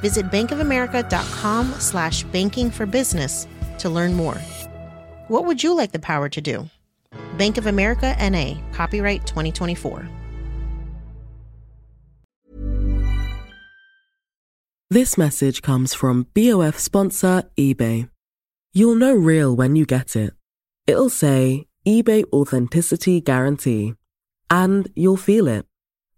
Visit bankofamerica.com slash banking for business to learn more. What would you like the power to do? Bank of America NA, copyright 2024. This message comes from BOF sponsor eBay. You'll know real when you get it. It'll say eBay Authenticity Guarantee, and you'll feel it.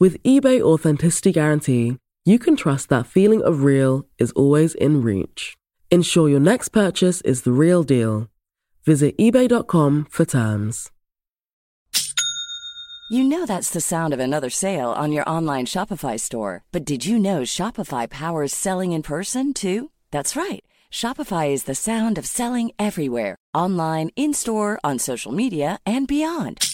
With eBay Authenticity Guarantee, you can trust that feeling of real is always in reach. Ensure your next purchase is the real deal. Visit eBay.com for terms. You know that's the sound of another sale on your online Shopify store. But did you know Shopify powers selling in person too? That's right. Shopify is the sound of selling everywhere online, in store, on social media, and beyond.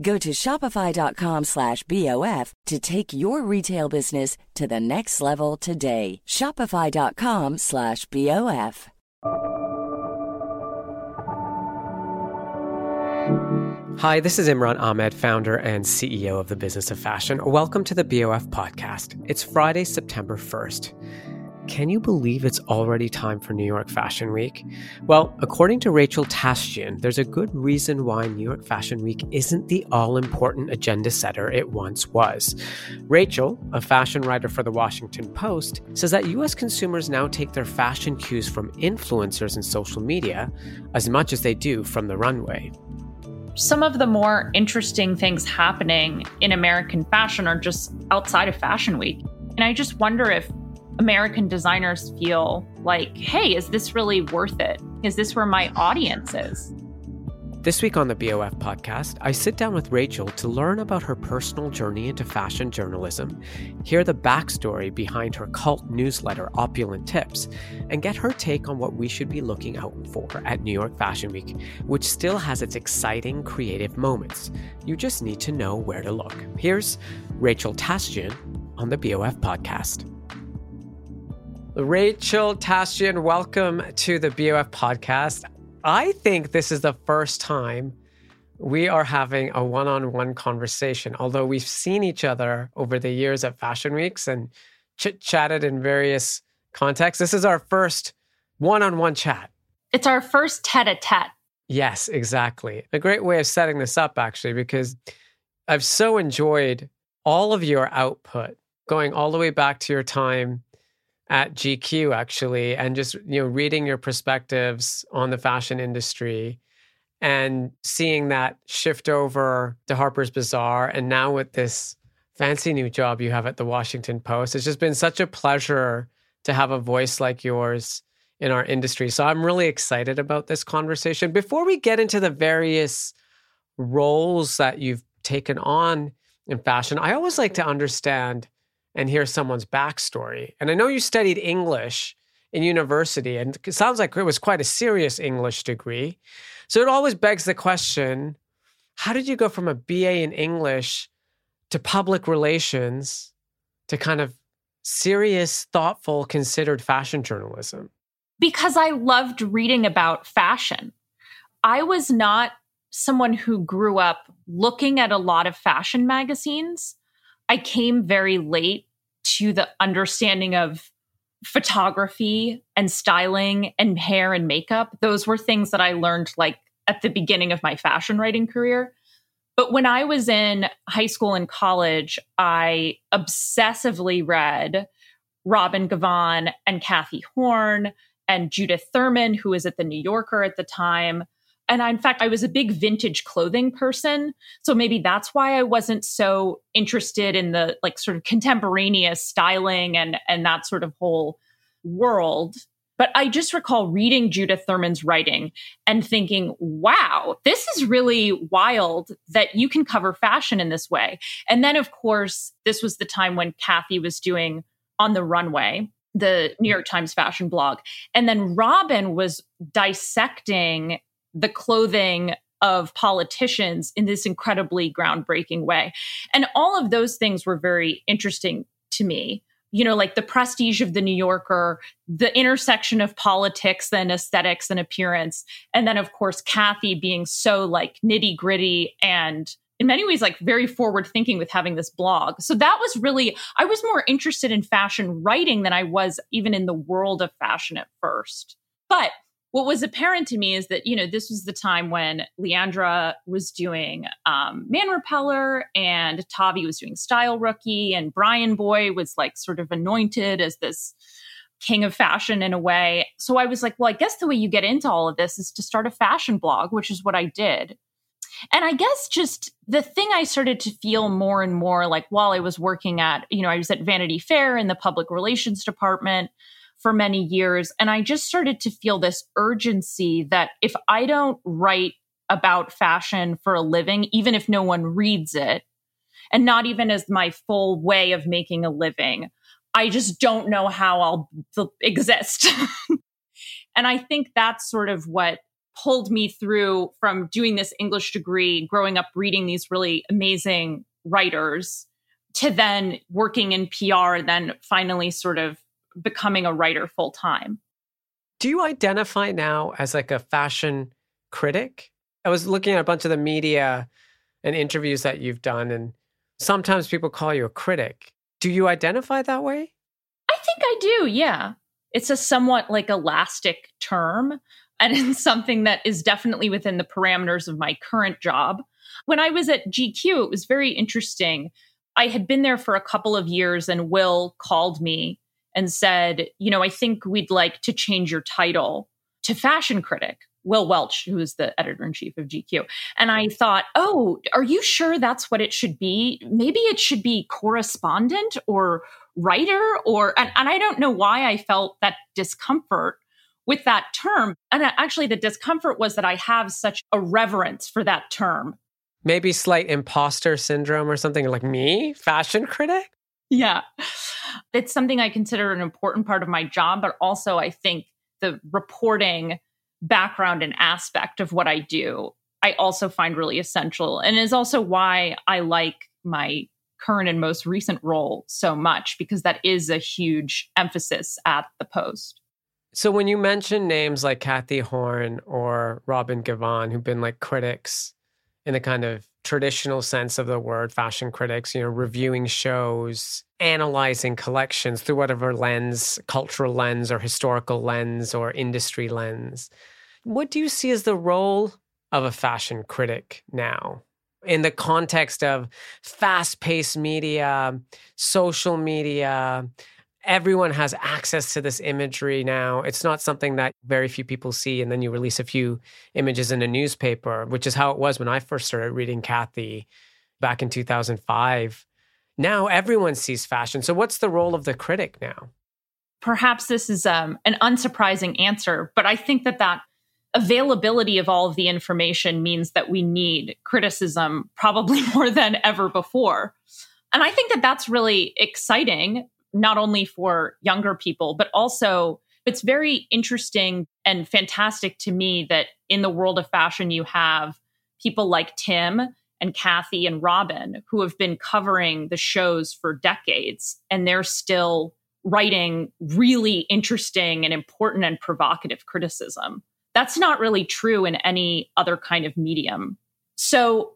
Go to shopify.com slash BOF to take your retail business to the next level today. Shopify.com slash BOF. Hi, this is Imran Amed, founder and CEO of the Business of Fashion. Welcome to the BOF podcast. It's Friday, September 1st. Can you believe it's already time for New York Fashion Week? Well, according to Rachel Tashjian, there's a good reason why New York Fashion Week isn't the all important agenda setter it once was. Rachel, a fashion writer for the Washington Post, says that US consumers now take their fashion cues from influencers and social media as much as they do from the runway. Some of the more interesting things happening in American fashion are just outside of Fashion Week. And I just wonder if American designers feel like, hey, is this really worth it? Is this where my audience is? This week on the BOF podcast, I sit down with Rachel to learn about her personal journey into fashion journalism, hear the backstory behind her cult newsletter, Opulent Tips, and get her take on what we should be looking out for at New York Fashion Week, which still has its exciting creative moments. You just need to know where to look. Here's Rachel Tashjian on the BOF podcast. Rachel Tashjian, welcome to the BOF podcast. I think this is the first time we are having a one on one conversation. Although we've seen each other over the years at Fashion Weeks and chit chatted in various contexts, this is our first one on one chat. It's our first tete a tete. Yes, exactly. A great way of setting this up, actually, because I've so enjoyed all of your output going all the way back to your time at GQ, actually, and just, you know, reading your perspectives on the fashion industry and seeing that shift over to Harper's Bazaar. And now with this fancy new job you have at the Washington Post, it's just been such a pleasure to have a voice like yours in our industry. So I'm really excited about this conversation. Before we get into the various roles that you've taken on in fashion, I always like to understand and hear someone's backstory. And I know you studied English in university, and it sounds like it was quite a serious English degree. So it always begs the question how did you go from a BA in English to public relations to kind of serious, thoughtful, considered fashion journalism? Because I loved reading about fashion. I was not someone who grew up looking at a lot of fashion magazines. I came very late to the understanding of photography and styling and hair and makeup. Those were things that I learned like at the beginning of my fashion writing career. But when I was in high school and college, I obsessively read Robin Givhan and Cathy Horyn and Judith Thurman, who was at the New Yorker at the time. And I, in fact, I was a big vintage clothing person. So maybe that's why I wasn't so interested in the like sort of contemporaneous styling and, and that sort of whole world. But I just recall reading Judith Thurman's writing and thinking, wow, this is really wild that you can cover fashion in this way. And then, of course, this was the time when Cathy was doing On the Runway, the New York Times fashion blog. And then Robin was dissecting the clothing of politicians in this incredibly groundbreaking way. And all of those things were very interesting to me. You know, like the prestige of the New Yorker, the intersection of politics and aesthetics and appearance. And then, of course, Cathy being so like nitty gritty and in many ways like very forward thinking with having this blog. So that was really, I was more interested in fashion writing than I was even in the world of fashion at first. But what was apparent to me is that you know this was the time when Leandra was doing um, Man Repeller and Tavi was doing Style Rookie and Bryanboy was like sort of anointed as this king of fashion in a way. So I was like, well, I guess the way you get into all of this is to start a fashion blog, which is what I did. And I guess just the thing I started to feel more and more like while I was working at, you know, I was at Vanity Fair in the public relations department for many years. And I just started to feel this urgency that if I don't write about fashion for a living, even if no one reads it, and not even as my full way of making a living, I just don't know how I'll exist. and I think that's sort of what pulled me through from doing this English degree, growing up reading these really amazing writers, to then working in PR, and then finally sort of becoming a writer full time. Do you identify now as like a fashion critic? I was looking at a bunch of the media and interviews that you've done, and sometimes people call you a critic. Do you identify that way? I think I do, yeah. It's a somewhat like elastic term, and it's something that is definitely within the parameters of my current job. When I was at GQ, it was very interesting. I had been there for a couple of years, and Will called me and said, you know, I think we'd like to change your title to fashion critic. Will Welch, who is the editor in chief of GQ. And I thought, oh, are you sure that's what it should be? Maybe it should be correspondent or writer or, and, and I don't know why I felt that discomfort with that term. And actually, the discomfort was that I have such a reverence for that term. Maybe slight imposter syndrome or something like me, fashion critic? Yeah. It's something I consider an important part of my job, but also I think the reporting background and aspect of what I do, I also find really essential and is also why I like my current and most recent role so much because that is a huge emphasis at the post. So when you mention names like Cathy Horyn or Robin Givhan, who've been like critics in the kind of traditional sense of the word, fashion critics, you know, reviewing shows, analyzing collections through whatever lens, cultural lens or historical lens or industry lens. What do you see as the role of a fashion critic now? In the context of fast paced media, social media, everyone has access to this imagery now. It's not something that very few people see. And then you release a few images in a newspaper, which is how it was when I first started reading Cathy back in 2005. Now everyone sees fashion. So, what's the role of the critic now? Perhaps this is um, an unsurprising answer, but I think that that availability of all of the information means that we need criticism probably more than ever before. And I think that that's really exciting not only for younger people, but also it's very interesting and fantastic to me that in the world of fashion, you have people like Tim and Cathy and Robin who have been covering the shows for decades and they're still writing really interesting and important and provocative criticism. That's not really true in any other kind of medium. So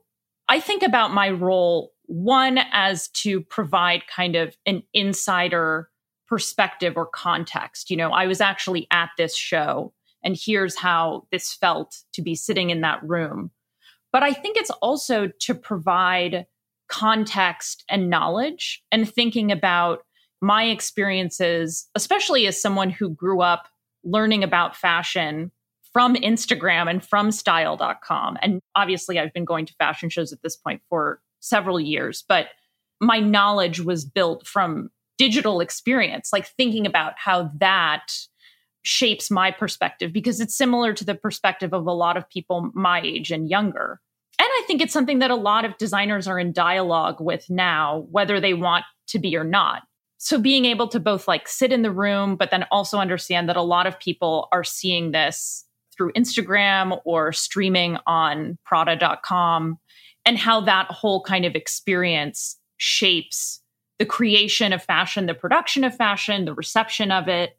I think about my role one as to provide kind of an insider perspective or context. You know, I was actually at this show and here's how this felt to be sitting in that room. But I think it's also to provide context and knowledge and thinking about my experiences, especially as someone who grew up learning about fashion from Instagram and from style.com. And obviously, I've been going to fashion shows at this point for several years, but my knowledge was built from digital experience, like thinking about how that shapes my perspective because it's similar to the perspective of a lot of people my age and younger. And I think it's something that a lot of designers are in dialogue with now, whether they want to be or not. So being able to both like sit in the room, but then also understand that a lot of people are seeing this through Instagram or streaming on Prada.com and how that whole kind of experience shapes the creation of fashion, the production of fashion, the reception of it.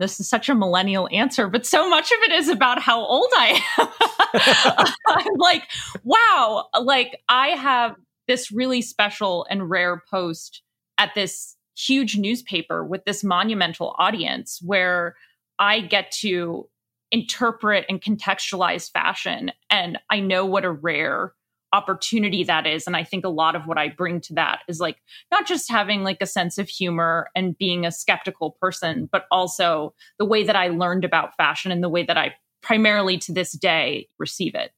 This is such a millennial answer, but so much of it is about how old I am. I'm like, wow, like I have this really special and rare post at this huge newspaper with this monumental audience where I get to interpret and contextualize fashion. And I know what a rare opportunity that is. And i think a lot of what i bring to that is like not just having like a sense of humor and being a skeptical person but also the way that i learned about fashion and the way that i primarily to this day receive it.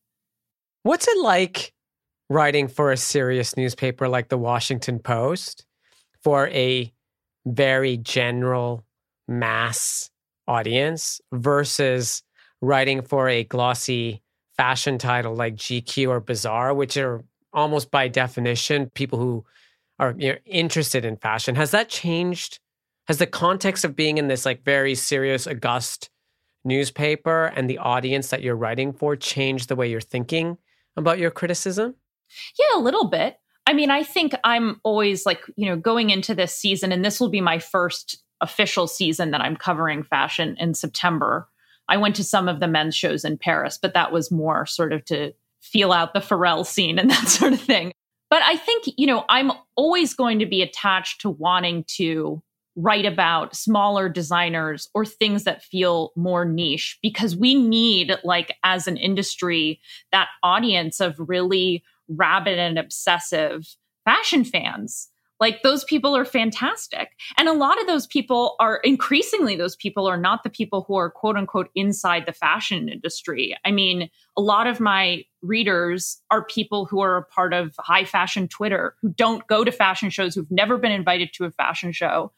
What's it like writing for a serious newspaper like the washington post for a very general mass audience versus writing for a glossy fashion title like GQ or Bazaar, which are almost by definition people who are you know, interested in fashion. Has that changed? Has the context of being in this like very serious, august newspaper and the audience that you're writing for changed the way you're thinking about your criticism? Yeah, a little bit. I mean, I think I'm always like, you know, going into this season, and this will be my first official season that I'm covering fashion in September. I went to some of the men's shows in Paris, but that was more sort of to feel out the Pharrell scene and that sort of thing. But I think, you know, I'm always going to be attached to wanting to write about smaller designers or things that feel more niche because we need, like, as an industry, that audience of really rabid and obsessive fashion fans like those people are fantastic. And a lot of those people are increasingly, those people are not the people who are quote unquote inside the fashion industry. I mean, a lot of my readers are people who are a part of high fashion Twitter, who don't go to fashion shows, who've never been invited to a fashion show.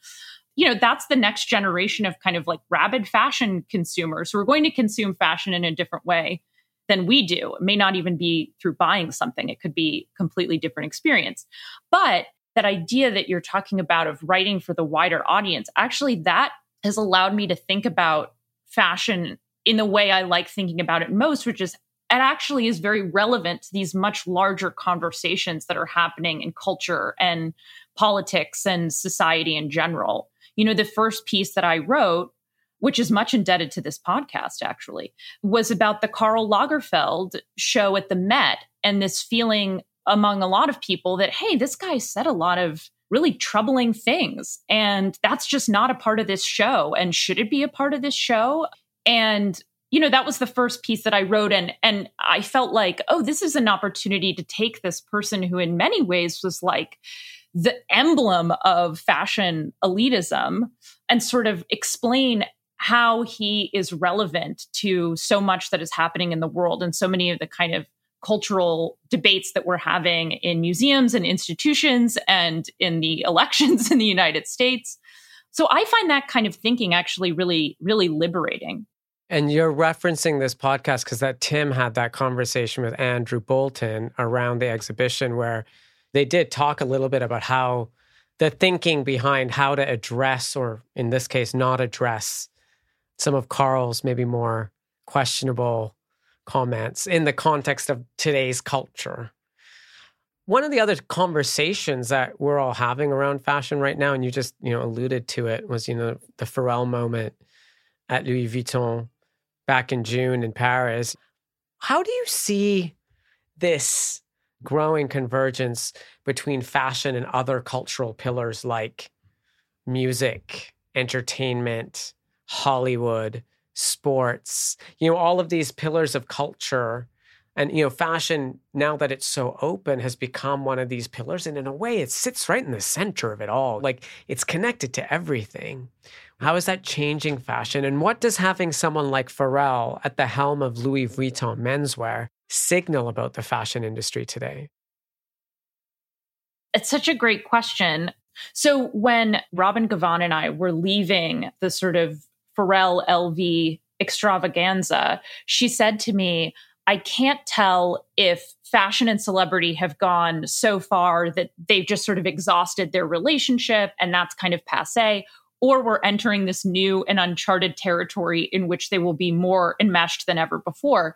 You know, that's the next generation of kind of like rabid fashion consumers who are going to consume fashion in a different way than we do. It may not even be through buying something, it could be completely different experience. But that idea that you're talking about of writing for the wider audience, actually, that has allowed me to think about fashion in the way I like thinking about it most, which is it actually is very relevant to these much larger conversations that are happening in culture and politics and society in general. You know, the first piece that I wrote which is much indebted to this podcast actually, was about the Karl Lagerfeld show at the Met and this feeling among a lot of people that, hey, this guy said a lot of really troubling things. And that's just not a part of this show. And should it be a part of this show? And you know that was the first piece that i wrote and and i felt like oh this is an opportunity to take this person who in many ways was like the emblem of fashion elitism and sort of explain how he is relevant to so much that is happening in the world and so many of the kind of cultural debates that we're having in museums and institutions and in the elections in the United States. So I find that kind of thinking actually really, really liberating. And you're referencing this podcast because that Tim had that conversation with Andrew Bolton around the exhibition where they did talk a little bit about how the thinking behind how to address, or in this case, not address some of Karl's maybe more questionable comments in the context of today's culture. One of the other conversations that we're all having around fashion right now, and you just, you know, alluded to it, was, you know, the Pharrell moment at Louis Vuitton back in June in Paris. How do you see this growing convergence between fashion and other cultural pillars like music, entertainment, Hollywood, sports, you know, all of these pillars of culture. And, you know, fashion, now that it's so open, has become one of these pillars. And in a way, it sits right in the center of it all. Like it's connected to everything. How is that changing fashion? And what does having someone like Pharrell at the helm of Louis Vuitton menswear signal about the fashion industry today? It's such a great question. So, when Robin Givhan and I were leaving the sort of Pharrell LV extravaganza, she said to me, I can't tell if fashion and celebrity have gone so far that they've just sort of exhausted their relationship and that's kind of passe, or we're entering this new and uncharted territory in which they will be more enmeshed than ever before.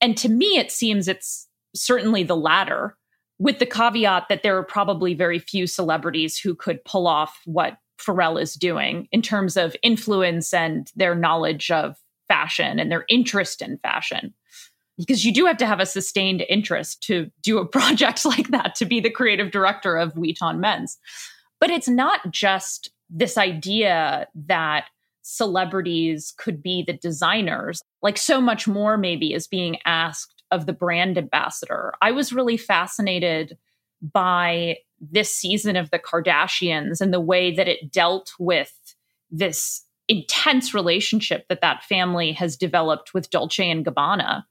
And to me, it seems it's certainly the latter, with the caveat that there are probably very few celebrities who could pull off what Pharrell is doing in terms of influence and their knowledge of fashion and their interest in fashion. Because you do have to have a sustained interest to do a project like that, to be the creative director of Vuitton Men's. But it's not just this idea that celebrities could be the designers. Like so much more, maybe, is being asked of the brand ambassador. I was really fascinated by this season of the Kardashians and the way that it dealt with this intense relationship that that family has developed with Dolce and Gabbana.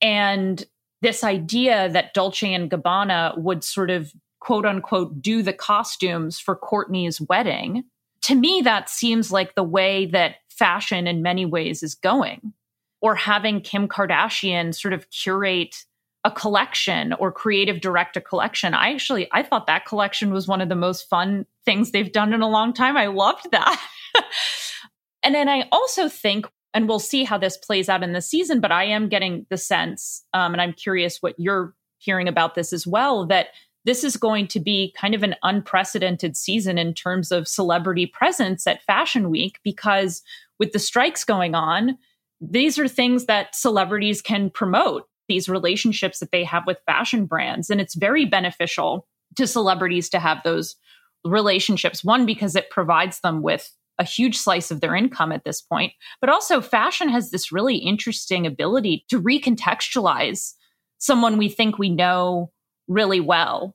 And this idea that Dolce and Gabbana would sort of quote unquote do the costumes for Kourtney's wedding. To me, that seems like the way that fashion in many ways is going. Or having Kim Kardashian sort of curate a collection or creative direct a collection. I actually I thought that collection was one of the most fun things they've done in a long time. I loved that. and then I also think and we'll see how this plays out in the season, but I am getting the sense um, and I'm curious what you're hearing about this as well that this is going to be kind of an unprecedented season in terms of celebrity presence at Fashion Week because with the strikes going on, these are things that celebrities can promote these relationships that they have with fashion brands. And it's very beneficial to celebrities to have those relationships. One, because it provides them with a huge slice of their income at this point, but also fashion has this really interesting ability to recontextualize someone we think we know really well.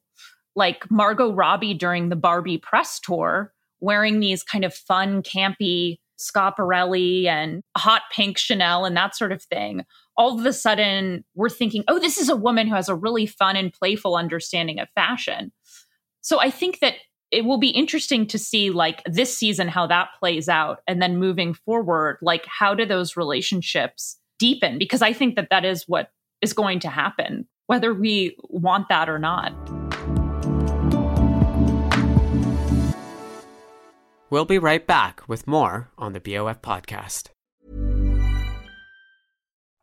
Like Margot Robbie during the Barbie press tour, wearing these kind of fun, campy Schiaparelli and hot pink Chanel and that sort of thing all of a sudden we're thinking, oh, this is a woman who has a really fun and playful understanding of fashion. So I think that it will be interesting to see like this season how that plays out and then moving forward like how do those relationships deepen? Because i think that that is what is going to happen whether we want that or not. We'll be right back with more on the bof podcast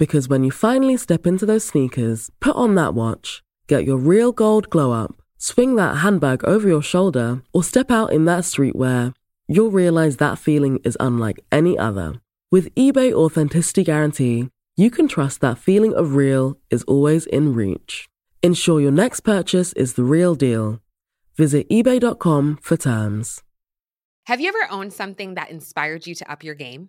Because when you finally step into those sneakers, put on that watch, get your real gold glow up, swing that handbag over your shoulder, or step out in that streetwear, you'll realize that feeling is unlike any other. With eBay Authenticity Guarantee, you can trust that feeling of real is always in reach. Ensure your next purchase is the real deal. Visit eBay.com for terms. Have you ever owned something that inspired you to up your game?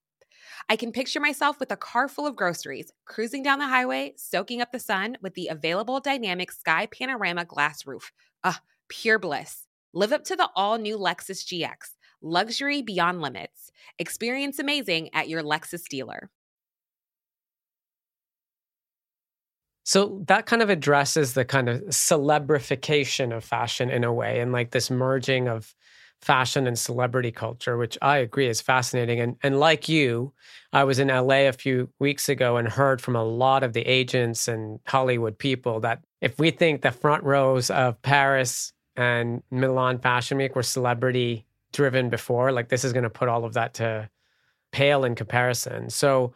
I can picture myself with a car full of groceries, cruising down the highway, soaking up the sun with the available dynamic sky panorama glass roof. Ah, pure bliss. Live up to the all new Lexus GX Luxury beyond limits. Experience amazing at your Lexus dealer. So that kind of addresses the kind of celebrification of fashion in a way, and like this merging of fashion and celebrity culture, which I agree is fascinating. And and like you, I was in LA a few weeks ago and heard from a lot of the agents and Hollywood people that if we think the front rows of Paris and Milan Fashion Week were celebrity driven before. Like this is going to put all of that to pale in comparison. So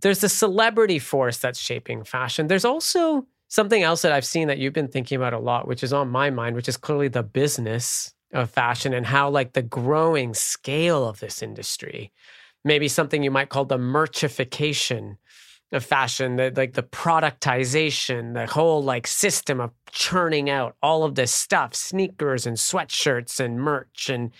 there's the celebrity force that's shaping fashion. There's also something else that I've seen that you've been thinking about a lot, which is on my mind, which is clearly the business of fashion and how like the growing scale of this industry, maybe something you might call the merchification of fashion, the like the productization, the whole like system of churning out all of this stuff, sneakers and sweatshirts and merch and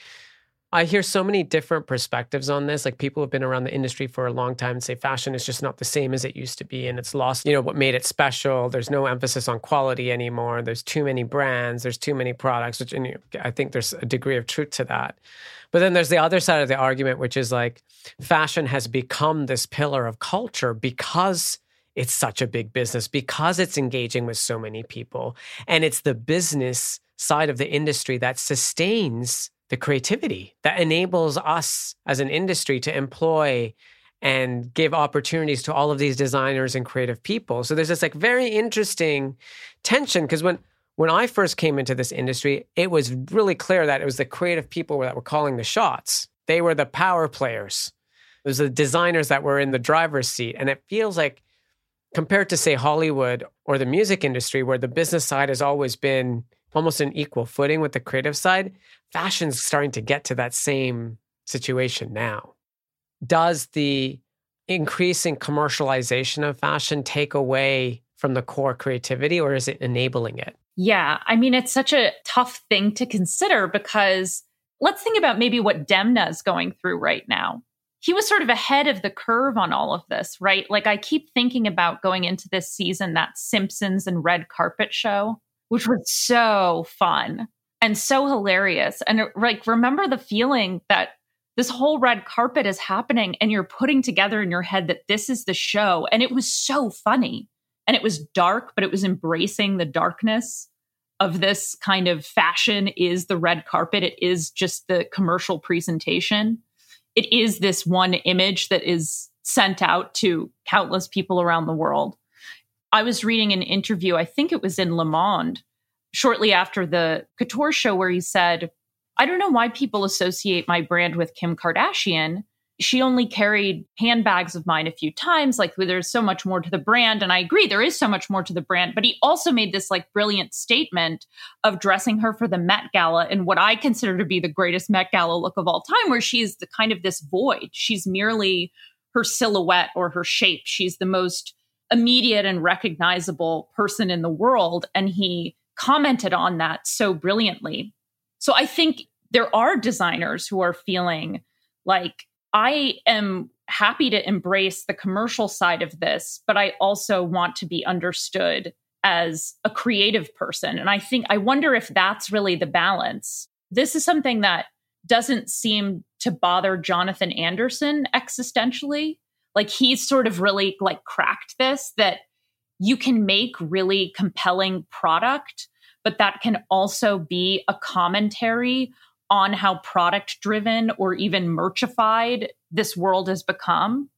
I hear so many different perspectives on this. Like people have been around the industry for a long time and say fashion is just not the same as it used to be and it's lost, you know, what made it special. There's no emphasis on quality anymore. There's too many brands, there's too many products, which and I think there's a degree of truth to that. But then there's the other side of the argument, which is like fashion has become this pillar of culture because it's such a big business, because it's engaging with so many people. And it's the business side of the industry that sustains the creativity that enables us as an industry to employ and give opportunities to all of these designers and creative people. So there's this like very interesting tension because when when I first came into this industry, it was really clear that it was the creative people that were calling the shots. They were the power players. It was the designers that were in the driver's seat. And it feels like, compared to, say, Hollywood or the music industry, where the business side has always been almost an equal footing with the creative side, fashion's starting to get to that same situation now. Does the increasing commercialization of fashion take away from the core creativity or is it enabling it? Yeah, I mean, it's such a tough thing to consider because let's think about maybe what Demna is going through right now. He was sort of ahead of the curve on all of this, right? Like, I keep thinking about going into this season, that Simpsons and red carpet show, which was so fun and so hilarious. And uh, like, remember the feeling that this whole red carpet is happening and you're putting together in your head that this is the show. And it was so funny and it was dark, but it was embracing the darkness of this kind of fashion is the red carpet. It is just the commercial presentation. It is this one image that is sent out to countless people around the world. I was reading an interview, I think it was in Le Monde, shortly after the couture show, where he said, I don't know why people associate my brand with Kim Kardashian she only carried handbags of mine a few times. Like there's so much more to the brand. And I agree, there is so much more to the brand. But he also made this like brilliant statement of dressing her for the Met Gala in what I consider to be the greatest Met Gala look of all time, where she's the kind of this void. She's merely her silhouette or her shape. She's the most immediate and recognizable person in the world. And he commented on that so brilliantly. So I think there are designers who are feeling like I am happy to embrace the commercial side of this, but I also want to be understood as a creative person. And I think, I wonder if that's really the balance. This is something that doesn't seem to bother Jonathan Anderson existentially. Like he's sort of really like cracked this that you can make really compelling product, but that can also be a commentary on how product driven or even merchified this world has become.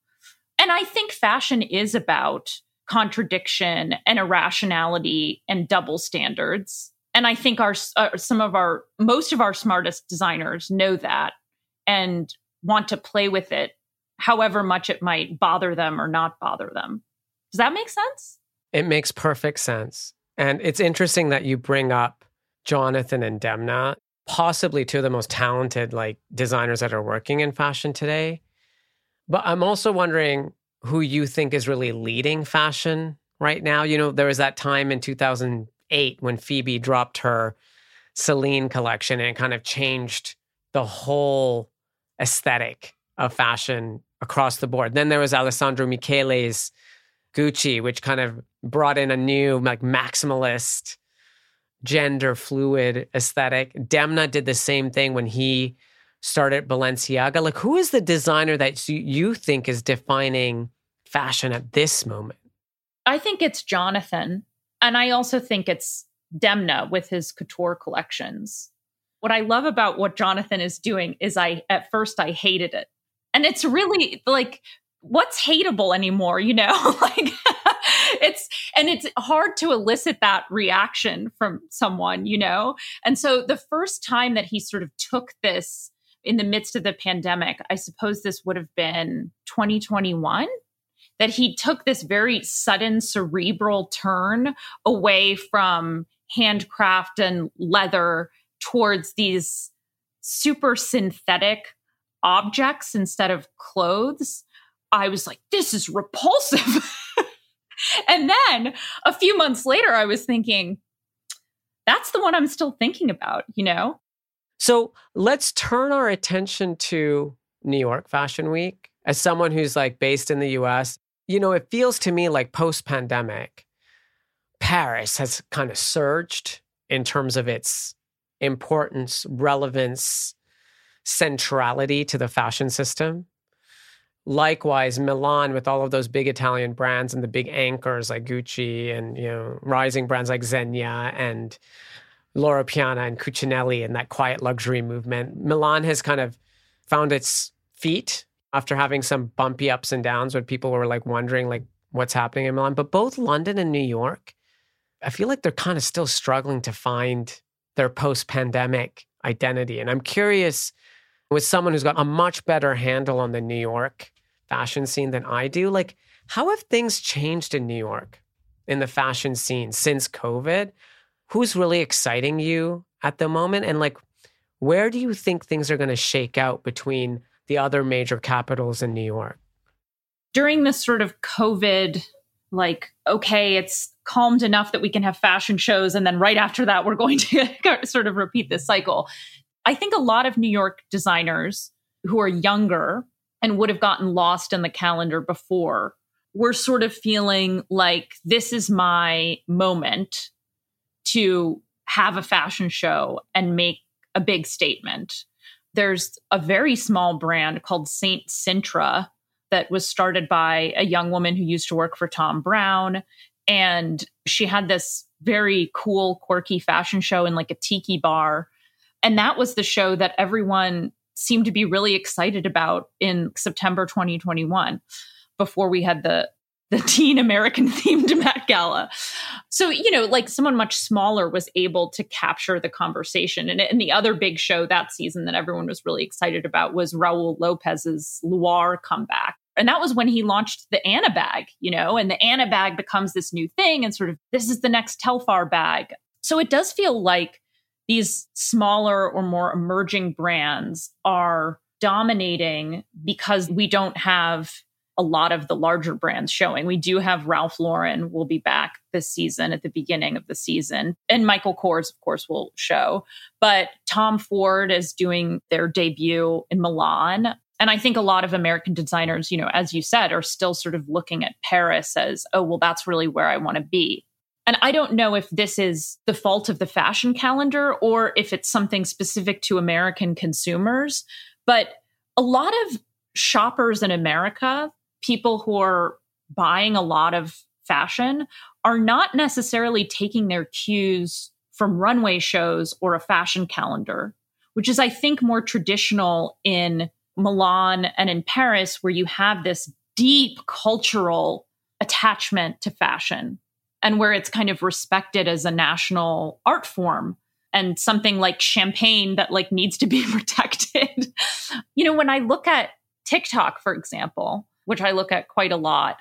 And I think fashion is about contradiction and irrationality and double standards. And I think our uh, some of our most of our smartest designers know that and want to play with it however much it might bother them or not bother them. Does that make sense? It makes perfect sense. And it's interesting that you bring up Jonathan and Demna possibly two of the most talented like designers that are working in fashion today. But I'm also wondering who you think is really leading fashion right now. You know, there was that time in 2008 when Phoebe dropped her Celine collection and it kind of changed the whole aesthetic of fashion across the board. Then there was Alessandro Michele's Gucci, which kind of brought in a new like maximalist gender fluid aesthetic. Demna did the same thing when he started Balenciaga. Like, who is the designer that you think is defining fashion at this moment? I think it's Jonathan. And I also think it's Demna with his couture collections. What I love about what Jonathan is doing is I, at first, I hated it. And it's really like, what's hateable anymore, you know? like, it's and it's hard to elicit that reaction from someone, you know? And so the first time that he sort of took this in the midst of the pandemic, I suppose this would have been 2021 that he took this very sudden cerebral turn away from handcraft and leather towards these super synthetic objects instead of clothes. I was like, this is repulsive. and then a few months later, I was thinking, that's the one I'm still thinking about, you know? So let's turn our attention to New York Fashion Week. As someone who's like based in the US, you know, it feels to me like post pandemic, Paris has kind of surged in terms of its importance, relevance, centrality to the fashion system. Likewise, Milan with all of those big Italian brands and the big anchors like Gucci and you know rising brands like Zegna and Loro Piana and Cucinelli and that quiet luxury movement. Milan has kind of found its feet after having some bumpy ups and downs when people were like wondering like what's happening in Milan. But both London and New York I feel like they're kind of still struggling to find their post pandemic identity. And I'm curious with someone who's got a much better handle on the New York fashion scene than I do, like, how have things changed in New York in the fashion scene since COVID? Who's really exciting you at the moment? And like, where do you think things are going to shake out between the other major capitals in New York? During this sort of COVID, like, okay, it's calmed enough that we can have fashion shows. And then right after that, we're going to sort of repeat this cycle. I think a lot of New York designers who are younger and would have gotten lost in the calendar before were sort of feeling like this is my moment to have a fashion show and make a big statement. There's a very small brand called Saint Sintra that was started by a young woman who used to work for Thom Browne. And she had this very cool, quirky fashion show in like a tiki bar. And that was the show that everyone seemed to be really excited about in September 2021 before we had the the teen American themed Met Gala. So, you know, like someone much smaller was able to capture the conversation. And, and the other big show that season that everyone was really excited about was Raul Lopez's Luar comeback. And that was when he launched the Ana bag, you know, and the Ana bag becomes this new thing and sort of this is the next Telfar bag. So it does feel like these smaller or more emerging brands are dominating because we don't have a lot of the larger brands showing. We do have Ralph Lauren will be back this season at the beginning of the season. And Michael Kors, of course, will show. But Tom Ford is doing their debut in Milan. And I think a lot of American designers, you know, as you said, are still sort of looking at Paris as, oh, well, that's really where I want to be. And I don't know if this is the fault of the fashion calendar or if it's something specific to American consumers. But a lot of shoppers in America people who are buying a lot of fashion are not necessarily taking their cues from runway shows or a fashion calendar, which is, I think, more traditional in Milan and in Paris, where you have this deep cultural attachment to fashion and where it's kind of respected as a national art form and something like champagne that like needs to be protected. you know, when I look at TikTok, for example, which I look at quite a lot,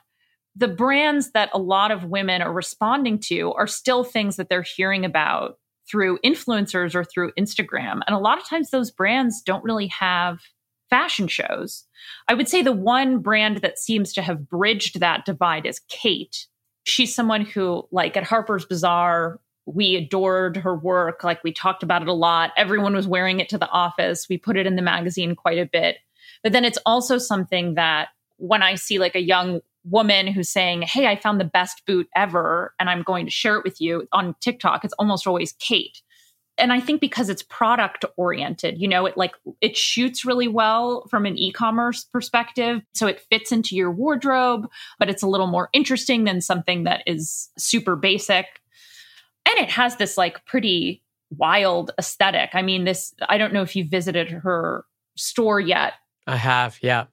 the brands that a lot of women are responding to are still things that they're hearing about through influencers or through Instagram. And a lot of times those brands don't really have fashion shows. I would say the one brand that seems to have bridged that divide is Khaite. She's someone who, like at Harper's Bazaar, we adored her work. Like we talked about it a lot. Everyone was wearing it to the office. We put it in the magazine quite a bit. But then it's also something that when I see like a young woman who's saying, Hey, I found the best boot ever and I'm going to share it with you on TikTok, it's almost always Khaite. And I think because it's product oriented, you know, it like it shoots really well from an e-commerce perspective. So it fits into your wardrobe, but it's a little more interesting than something that is super basic. And it has this like pretty wild aesthetic. I mean, this I don't know if you visited her store yet. I have, yeah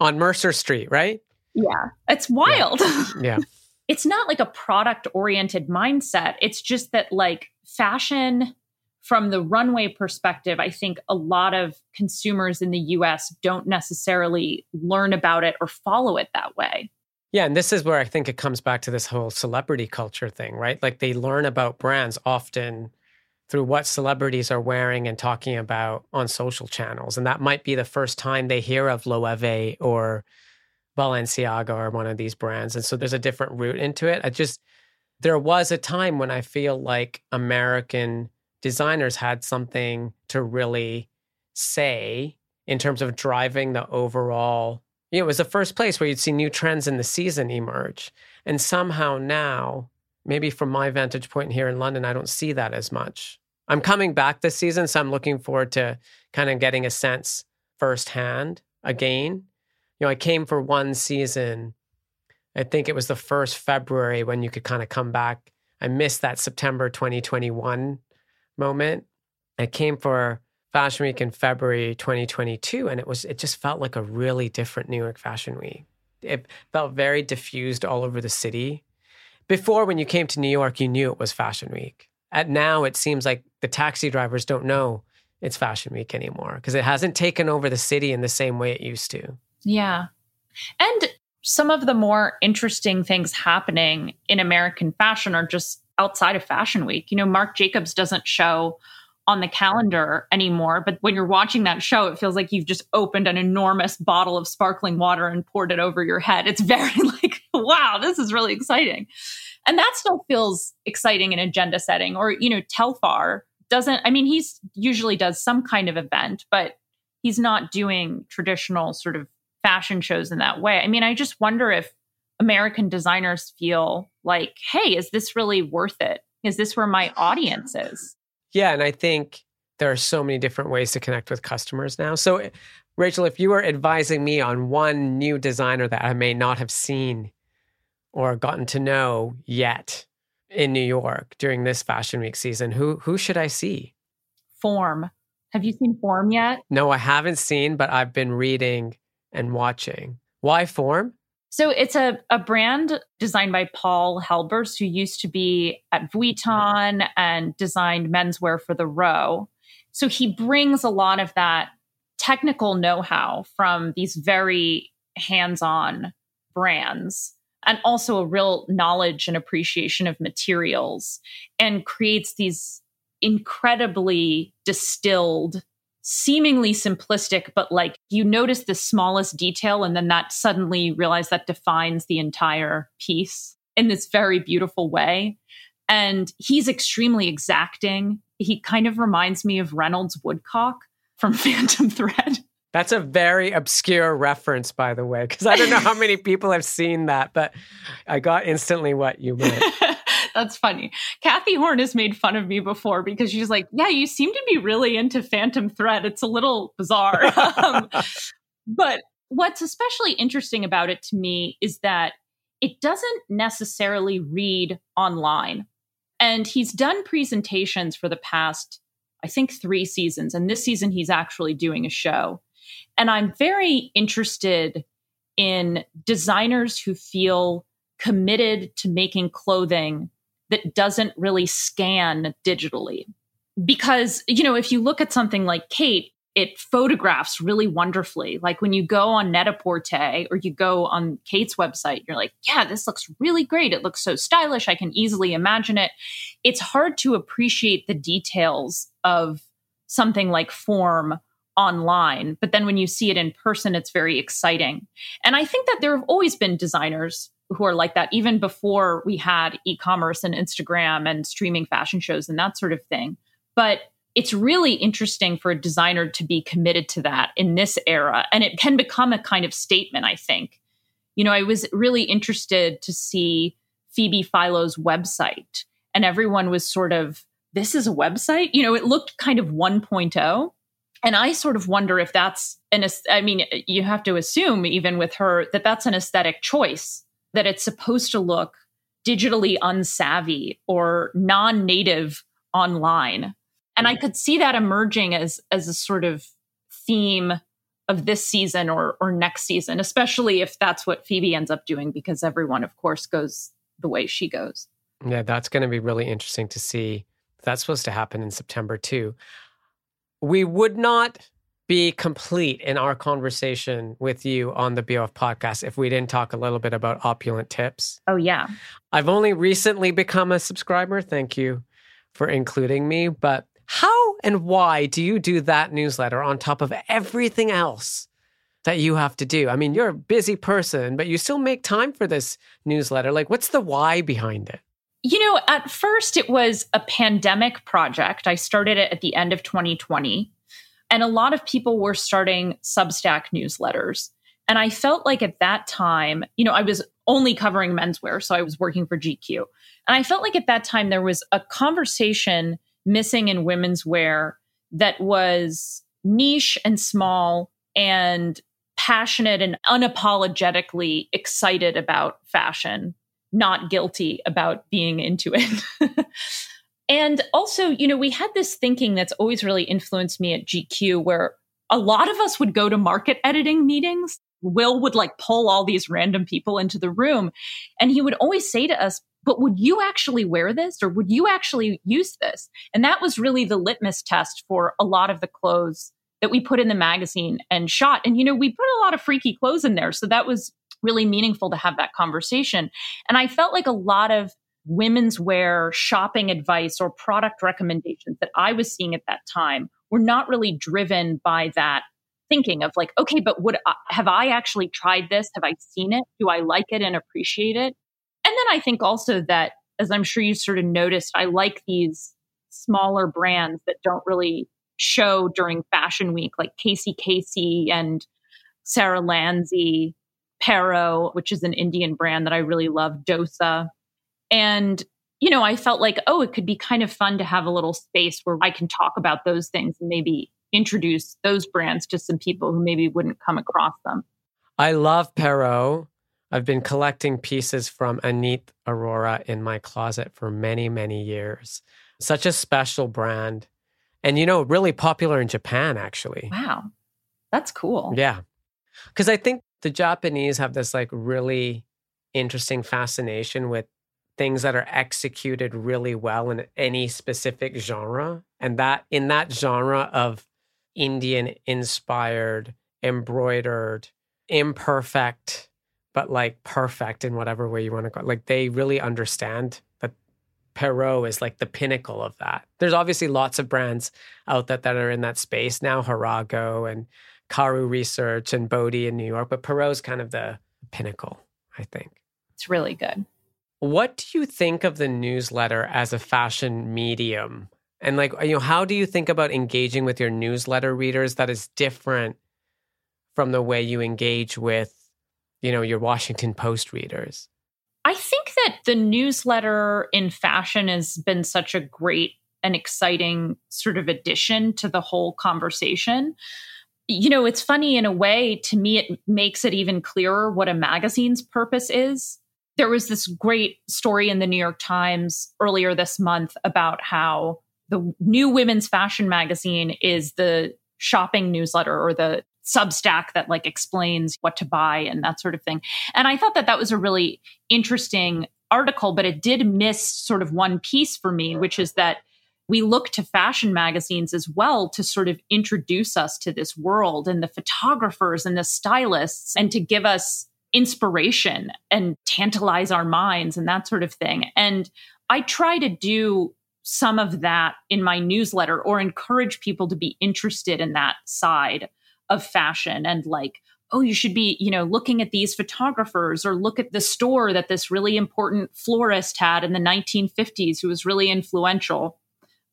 on Mercer Street, right? Yeah. It's wild. Yeah. yeah. it's not like a product oriented mindset. It's just that, like, fashion from the runway perspective, I think a lot of consumers in the US don't necessarily learn about it or follow it that way. Yeah, and this is where I think it comes back to this whole celebrity culture thing, right? Like they learn about brands often through what celebrities are wearing and talking about on social channels. And that might be the first time they hear of Loewe or Balenciaga or one of these brands. And so there's a different route into it. I just, there was a time when I feel like American designers had something to really say in terms of driving the overall. You know, it was the first place where you'd see new trends in the season emerge. And somehow now, maybe from my vantage point here in London, I don't see that as much. I'm coming back this season, so I'm looking forward to kind of getting a sense firsthand again. You know, I came for one season. I think it was the first February when you could kind of come back. I missed that September 2021 moment. I came for Fashion Week in February 2022, and it was it just felt like a really different New York Fashion Week. It felt very diffused all over the city before when you came to New York, you knew it was Fashion Week. At now, it seems like the taxi drivers don't know it's Fashion Week anymore because it hasn't taken over the city in the same way it used to. Yeah. And some of the more interesting things happening in American fashion are just outside of Fashion Week. You know, Marc Jacobs doesn't show on the calendar anymore, but when you're watching that show, it feels like you've just opened an enormous bottle of sparkling water and poured it over your head. It's very like, wow, this is really exciting. And that still feels exciting in agenda setting. Or, you know, Telfar doesn't, I mean, he's usually does some kind of event, but he's not doing traditional sort of fashion shows in that way. I mean, I just wonder if American designers feel like, hey, is this really worth it? Is this where my audience is? Yeah. And I think there are so many different ways to connect with customers now. So, eh, Rachel, if you were advising me on one new designer that I may not have seen or gotten to know yet in New York during this Fashion Week season, who who should I see? Form. Have you seen Form yet? No, I haven't seen, but I've been reading and watching. Why Form? So it's a, a brand designed by Paul Helbers, who used to be at Vuitton and designed menswear for the Row. So he brings a lot of that technical know how from these very hands on brands and also a real knowledge and appreciation of materials and creates these incredibly distilled seemingly simplistic, but like you notice the smallest detail, and then that suddenly you realize that defines the entire piece in this very beautiful way. And he's extremely exacting. He kind of reminds me of Reynolds Woodcock from Phantom Thread. That's a very obscure reference, by the way, because I don't know how many people have seen that, but I got instantly what you meant. That's funny. Cathy Horyn has made fun of me before because she's like, Yeah, you seem to be really into Phantom Thread. It's a little bizarre. um, but what's especially interesting about it to me is that it doesn't necessarily read online. And he's done presentations for the past, I think, three seasons. And this season, he's actually doing a show. And I'm very interested in designers who feel committed to making clothing that doesn't really scan digitally. Because, you know, if you look at something like Khaite, it photographs really wonderfully. Like when you go on Net-a-Porter or you go on Khaite's website, you're like, yeah, this looks really great. It looks so stylish. I can easily imagine it. It's hard to appreciate the details of something like form online. But then when you see it in person, it's very exciting. And I think that there have always been designers who are like that even before we had e-commerce and Instagram and streaming fashion shows and that sort of thing. But it's really interesting for a designer to be committed to that in this era and it can become a kind of statement, I think. You know, I was really interested to see Phoebe Philo's website and everyone was sort of this is a website? You know, it looked kind of 1.0 and I sort of wonder if that's an, I mean, you have to assume, even with her, that that's an aesthetic choice that it's supposed to look digitally unsavvy or non-native online. And I mm-hmm. could see that emerging as as a sort of theme of this season or or next season, especially if that's what Phoebe ends up doing because everyone of course goes the way she goes. Yeah, that's going to be really interesting to see. That's supposed to happen in September too. We would not be complete in our conversation with you on the BOF podcast if we didn't talk a little bit about opulent tips. Oh, yeah. I've only recently become a subscriber. Thank you for including me. But how and why do you do that newsletter on top of everything else that you have to do? I mean, you're a busy person, but you still make time for this newsletter. Like, what's the why behind it? You know, at first it was a pandemic project. I started it at the end of 2020 and a lot of people were starting Substack newsletters. And I felt like at that time, you know, I was only covering menswear. So I was working for GQ. And I felt like at that time there was a conversation missing in women's wear that was niche and small and passionate and unapologetically excited about fashion, not guilty about being into it. And also, you know, we had this thinking that's always really influenced me at GQ where a lot of us would go to market editing meetings. Will would like pull all these random people into the room. And he would always say to us, but would you actually wear this or would you actually use this? And that was really the litmus test for a lot of the clothes that we put in the magazine and shot. And, you know, we put a lot of freaky clothes in there. So that was really meaningful to have that conversation. And I felt like a lot of women's wear shopping advice or product recommendations that I was seeing at that time were not really driven by that thinking of like, okay, but would I, have I actually tried this? Have I seen it? Do I like it and appreciate it? And then I think also that, as I'm sure you sort of noticed, I like these smaller brands that don't really show during Fashion Week, like Casey Casey and Sara Lanzi, Pero, which is an Indian brand that I really love, Dosa. And, you know, I felt like, oh, it could be kind of fun to have a little space where I can talk about those things and maybe introduce those brands to some people who maybe wouldn't come across them. I love Pero. I've been collecting pieces from Aneeth Arora in my closet for many, many years. Such a special brand. And, you know, really popular in Japan, actually. Wow. That's cool. Yeah. Because I think the Japanese have this like really interesting fascination with things that are executed really well in any specific genre. And that in that genre of Indian inspired, embroidered, imperfect, but like perfect in whatever way you want to go. Like they really understand that Pero is like the pinnacle of that. There's obviously lots of brands out there that are in that space now, Harago and Karu Research and Bode in New York, but Pero is kind of the pinnacle, I think. It's really good. What do you think of the newsletter as a fashion medium? And like, you know, how do you think about engaging with your newsletter readers that is different from the way you engage with, you know, your Washington Post readers? I think that the newsletter in fashion has been such a great and exciting sort of addition to the whole conversation. You know, it's funny in a way, to me, it makes it even clearer what a magazine's purpose is. There was this great story in the New York Times earlier this month about how the new women's fashion magazine is the shopping newsletter or the substack that like explains what to buy and that sort of thing. And I thought that that was a really interesting article, but it did miss sort of one piece for me, which is that we look to fashion magazines as well to sort of introduce us to this world and the photographers and the stylists and to give us inspiration and tantalize our minds and that sort of thing. And I try to do some of that in my newsletter or encourage people to be interested in that side of fashion and like oh you should be you know looking at these photographers or look at the store that this really important florist had in the 1950s who was really influential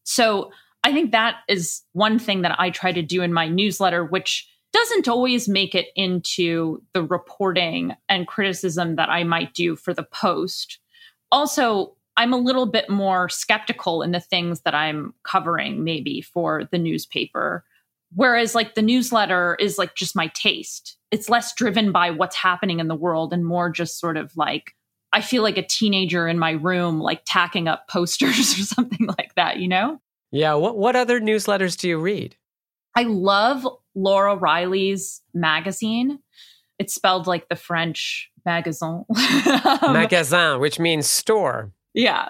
so i think that is one thing that i try to do in my newsletter which doesn't always make it into the reporting and criticism that i might do for the post also I'm a little bit more skeptical in the things that I'm covering, maybe for the newspaper. Whereas, like, the newsletter is like just my taste. It's less driven by what's happening in the world and more just sort of like, I feel like a teenager in my room, like tacking up posters or something like that, you know? Yeah. What, what other newsletters do you read? I love Laura Reilly's magazine. It's spelled like the French magazine. Um, magasin, which means store. Yeah.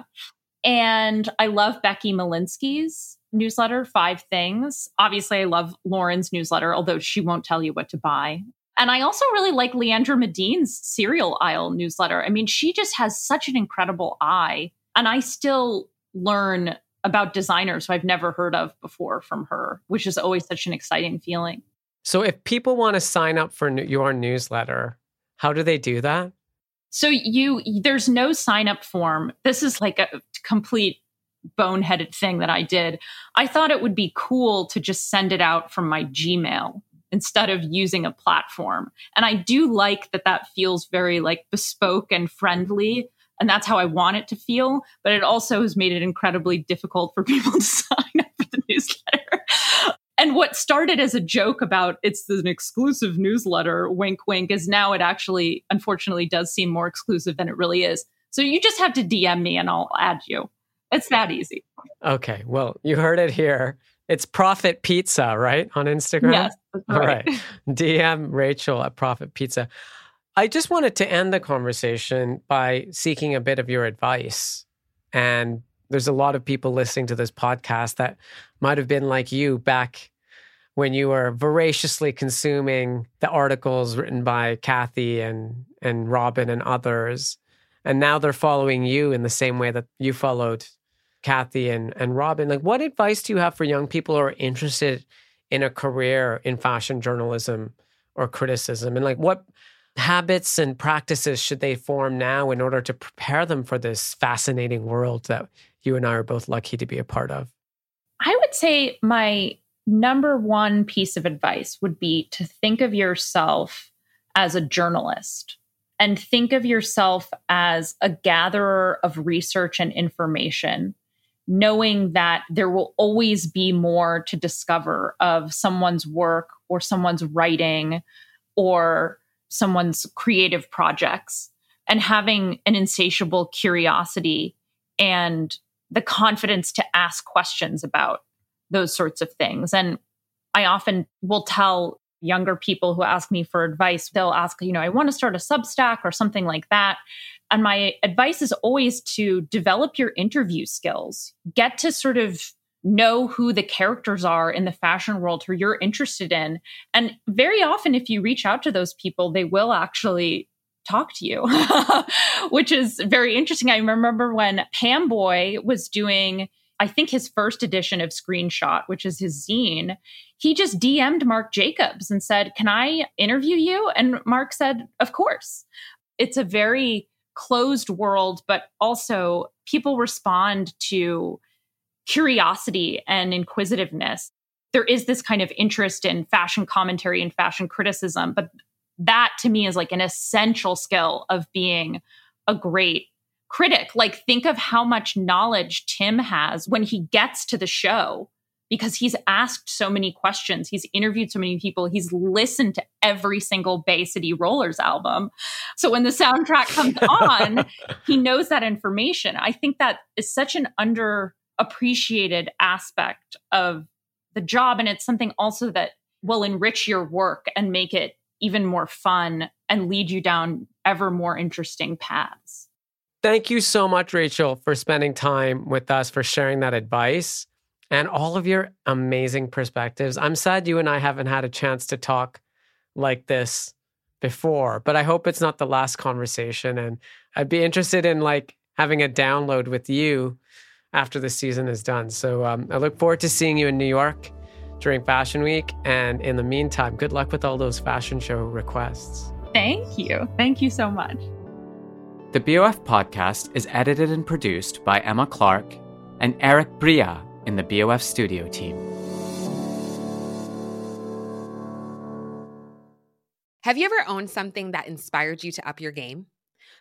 And I love Becky Malinsky's newsletter, Five Things. Obviously, I love Lauren's newsletter, although she won't tell you what to buy. And I also really like Leandra Medine's cereal aisle newsletter. I mean, she just has such an incredible eye. And I still learn about designers who I've never heard of before from her, which is always such an exciting feeling. So, if people want to sign up for your newsletter, how do they do that? So you there's no sign up form. This is like a complete boneheaded thing that I did. I thought it would be cool to just send it out from my Gmail instead of using a platform. And I do like that that feels very like bespoke and friendly and that's how I want it to feel, but it also has made it incredibly difficult for people to sign up for the newsletter and what started as a joke about it's an exclusive newsletter, wink, wink, is now it actually, unfortunately, does seem more exclusive than it really is. So you just have to DM me and I'll add you. It's that easy. Okay. Well, you heard it here. It's Profit Pizza, right? On Instagram? Yes. Right. All right. DM Rachel at Profit Pizza. I just wanted to end the conversation by seeking a bit of your advice. And there's a lot of people listening to this podcast that might have been like you back when you were voraciously consuming the articles written by Cathy and and Robin and others. And now they're following you in the same way that you followed Cathy and, and Robin. Like what advice do you have for young people who are interested in a career in fashion journalism or criticism? And like what habits and practices should they form now in order to prepare them for this fascinating world that you and I are both lucky to be a part of? I would say my number one piece of advice would be to think of yourself as a journalist and think of yourself as a gatherer of research and information, knowing that there will always be more to discover of someone's work or someone's writing or someone's creative projects, and having an insatiable curiosity and the confidence to ask questions about those sorts of things. And I often will tell younger people who ask me for advice, they'll ask, you know, I want to start a Substack or something like that. And my advice is always to develop your interview skills, get to sort of know who the characters are in the fashion world who you're interested in. And very often, if you reach out to those people, they will actually talk to you, which is very interesting. I remember when Bryanboy was doing I think his first edition of Screenshot, which is his zine, he just DM'd Marc Jacobs and said, Can I interview you? And Marc said, Of course. It's a very closed world, but also people respond to curiosity and inquisitiveness. There is this kind of interest in fashion commentary and fashion criticism, but that to me is like an essential skill of being a great critic. Like, think of how much knowledge Tim has when he gets to the show because he's asked so many questions. He's interviewed so many people. He's listened to every single Bay City Rollers album. So when the soundtrack comes on, he knows that information. I think that is such an underappreciated aspect of the job. And it's something also that will enrich your work and make it even more fun and lead you down ever more interesting paths. Thank you so much, Rachel, for spending time with us, for sharing that advice and all of your amazing perspectives. I'm sad you and I haven't had a chance to talk like this before, but I hope it's not the last conversation. And I'd be interested in like having a download with you after the season is done. So um, I look forward to seeing you in New York during Fashion Week. And in the meantime, good luck with all those fashion show requests. Thank you. Thank you so much. The BOF podcast is edited and produced by Emma Clark and Eric Bria in the BOF studio team. Have you ever owned something that inspired you to up your game?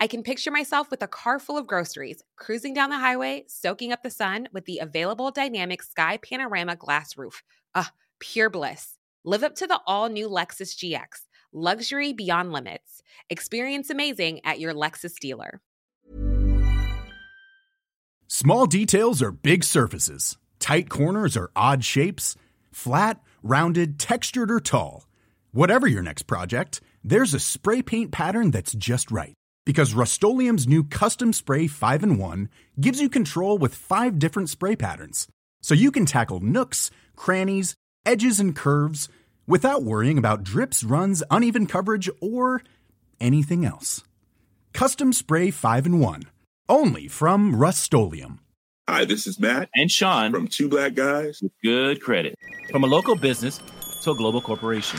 I can picture myself with a car full of groceries, cruising down the highway, soaking up the sun with the available dynamic sky panorama glass roof. Ah, pure bliss. Live up to the all new Lexus GX Luxury beyond limits. Experience amazing at your Lexus dealer. Small details are big surfaces, tight corners are odd shapes, flat, rounded, textured, or tall. Whatever your next project, there's a spray paint pattern that's just right. Because Rust new Custom Spray 5 and 1 gives you control with five different spray patterns. So you can tackle nooks, crannies, edges, and curves without worrying about drips, runs, uneven coverage, or anything else. Custom Spray 5 and 1. Only from Rust Hi, this is Matt and Sean from Two Black Guys with Good Credit. From a local business to a global corporation.